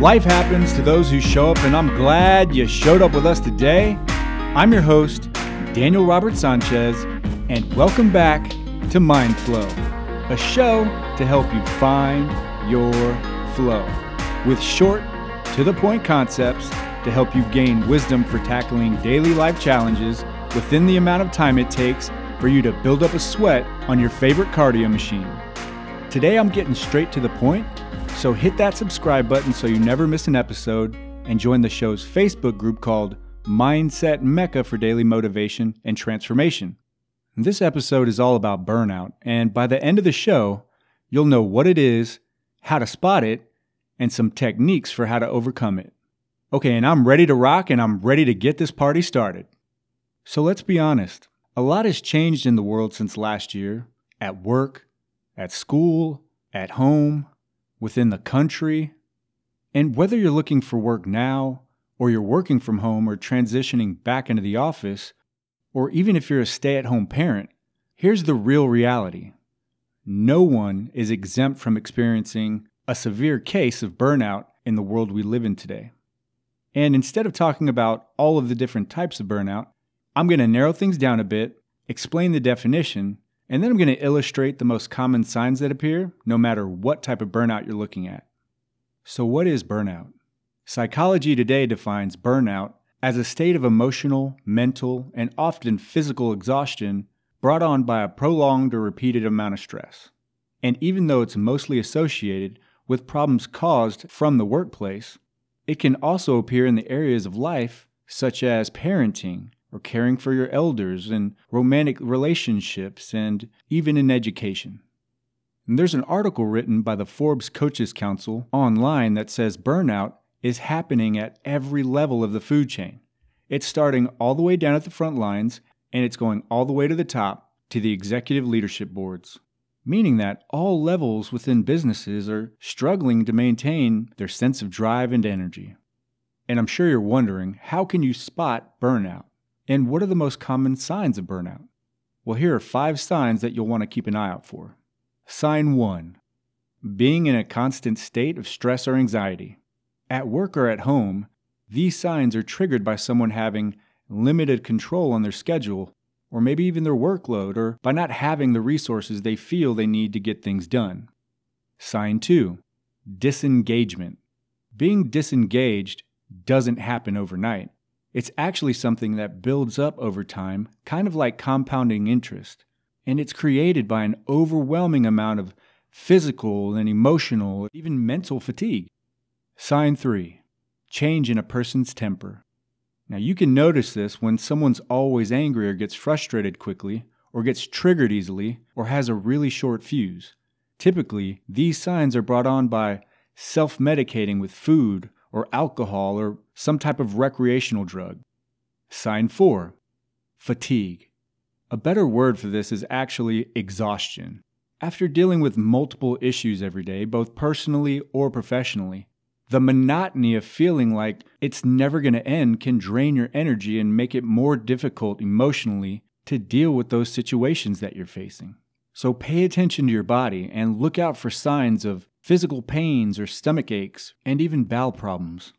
Life happens to those who show up, and I'm glad you showed up with us today. I'm your host, Daniel Robert Sanchez, and welcome back to Mind Flow, a show to help you find your flow with short, to the point concepts to help you gain wisdom for tackling daily life challenges within the amount of time it takes for you to build up a sweat on your favorite cardio machine. Today I'm getting straight to the point, so hit that subscribe button so you never miss an episode and join the show's Facebook group called Mindset Mecca for Daily Motivation and Transformation. This episode is all about burnout, and by the end of the show, you'll know what it is, how to spot it, and some techniques for how to overcome it. Okay, and I'm ready to rock and I'm ready to get this party started. So let's be honest. A lot has changed in the world since last year at work, at school, at home, within the country. And whether you're looking for work now, or you're working from home or transitioning back into the office, or even if you're a stay at home parent, here's the real reality no one is exempt from experiencing a severe case of burnout in the world we live in today. And instead of talking about all of the different types of burnout, I'm going to narrow things down a bit, explain the definition, and then I'm going to illustrate the most common signs that appear, no matter what type of burnout you're looking at. So, what is burnout? Psychology Today defines burnout as a state of emotional, mental, and often physical exhaustion brought on by a prolonged or repeated amount of stress. And even though it's mostly associated with problems caused from the workplace, it can also appear in the areas of life such as parenting, or caring for your elders and romantic relationships and even in education. And there's an article written by the Forbes Coaches Council online that says burnout is happening at every level of the food chain. It's starting all the way down at the front lines and it's going all the way to the top to the executive leadership boards, meaning that all levels within businesses are struggling to maintain their sense of drive and energy. And I'm sure you're wondering how can you spot burnout? And what are the most common signs of burnout? Well, here are five signs that you'll want to keep an eye out for. Sign one being in a constant state of stress or anxiety. At work or at home, these signs are triggered by someone having limited control on their schedule, or maybe even their workload, or by not having the resources they feel they need to get things done. Sign two disengagement. Being disengaged doesn't happen overnight. It's actually something that builds up over time, kind of like compounding interest. And it's created by an overwhelming amount of physical and emotional, even mental fatigue. Sign three change in a person's temper. Now, you can notice this when someone's always angry or gets frustrated quickly, or gets triggered easily, or has a really short fuse. Typically, these signs are brought on by self medicating with food or alcohol or some type of recreational drug. Sign 4 Fatigue. A better word for this is actually exhaustion. After dealing with multiple issues every day, both personally or professionally, the monotony of feeling like it's never going to end can drain your energy and make it more difficult emotionally to deal with those situations that you're facing. So pay attention to your body and look out for signs of physical pains or stomach aches, and even bowel problems.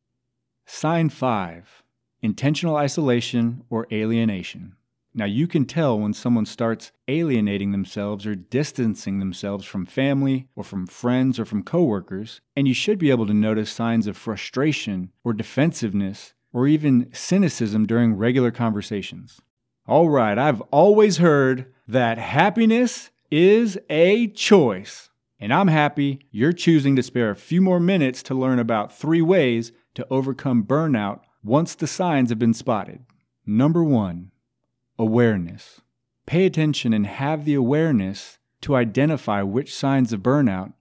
Sign 5 Intentional isolation or alienation. Now, you can tell when someone starts alienating themselves or distancing themselves from family or from friends or from coworkers, and you should be able to notice signs of frustration or defensiveness or even cynicism during regular conversations. All right, I've always heard that happiness is a choice. And I'm happy you're choosing to spare a few more minutes to learn about three ways to overcome burnout once the signs have been spotted. Number one, awareness. Pay attention and have the awareness to identify which signs of burnout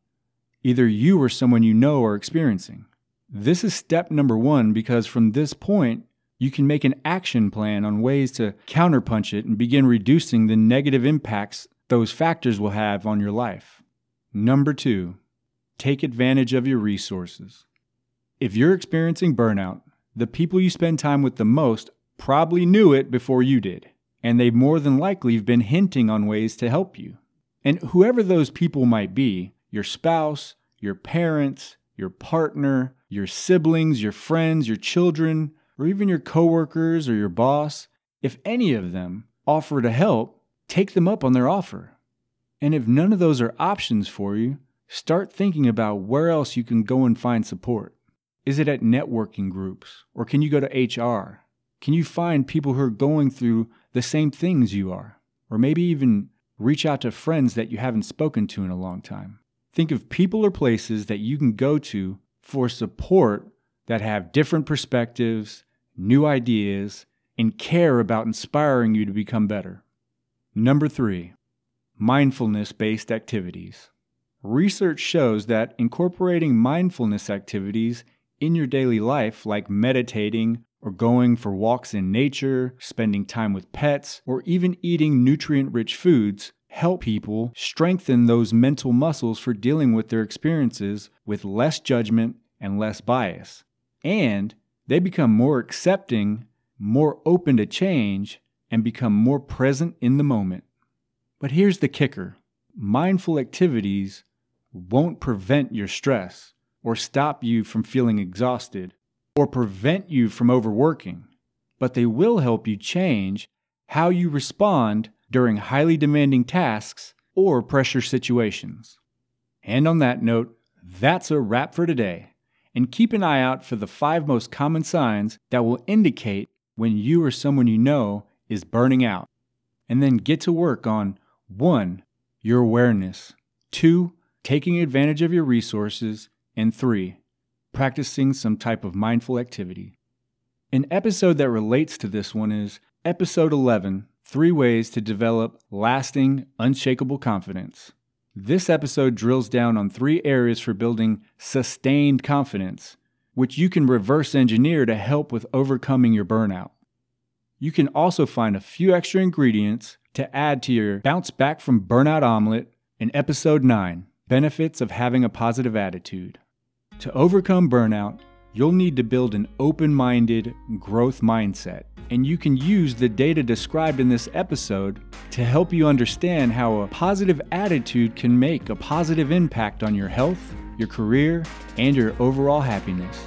either you or someone you know are experiencing. This is step number one because from this point, you can make an action plan on ways to counterpunch it and begin reducing the negative impacts those factors will have on your life. Number two, take advantage of your resources. If you're experiencing burnout, the people you spend time with the most probably knew it before you did, and they've more than likely been hinting on ways to help you. And whoever those people might be your spouse, your parents, your partner, your siblings, your friends, your children, or even your coworkers or your boss, if any of them offer to help, take them up on their offer. And if none of those are options for you, start thinking about where else you can go and find support. Is it at networking groups? Or can you go to HR? Can you find people who are going through the same things you are? Or maybe even reach out to friends that you haven't spoken to in a long time. Think of people or places that you can go to for support that have different perspectives, new ideas, and care about inspiring you to become better. Number three, mindfulness based activities. Research shows that incorporating mindfulness activities in your daily life, like meditating or going for walks in nature, spending time with pets, or even eating nutrient rich foods, help people strengthen those mental muscles for dealing with their experiences with less judgment and less bias. And they become more accepting, more open to change, and become more present in the moment. But here's the kicker mindful activities won't prevent your stress or stop you from feeling exhausted or prevent you from overworking, but they will help you change how you respond during highly demanding tasks or pressure situations. And on that note, that's a wrap for today. And keep an eye out for the five most common signs that will indicate when you or someone you know is burning out. And then get to work on 1. Your awareness, 2. Taking advantage of your resources, and 3. Practicing some type of mindful activity. An episode that relates to this one is episode 11 Three Ways to Develop Lasting, Unshakable Confidence. This episode drills down on three areas for building sustained confidence, which you can reverse engineer to help with overcoming your burnout. You can also find a few extra ingredients to add to your bounce back from burnout omelet in episode 9 Benefits of Having a Positive Attitude. To overcome burnout, you'll need to build an open minded growth mindset. And you can use the data described in this episode to help you understand how a positive attitude can make a positive impact on your health, your career, and your overall happiness.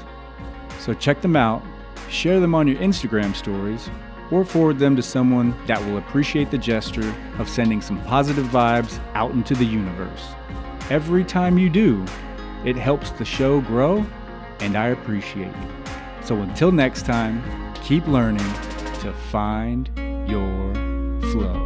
So check them out, share them on your Instagram stories, or forward them to someone that will appreciate the gesture of sending some positive vibes out into the universe. Every time you do, it helps the show grow and I appreciate you. So until next time, keep learning to find your flow.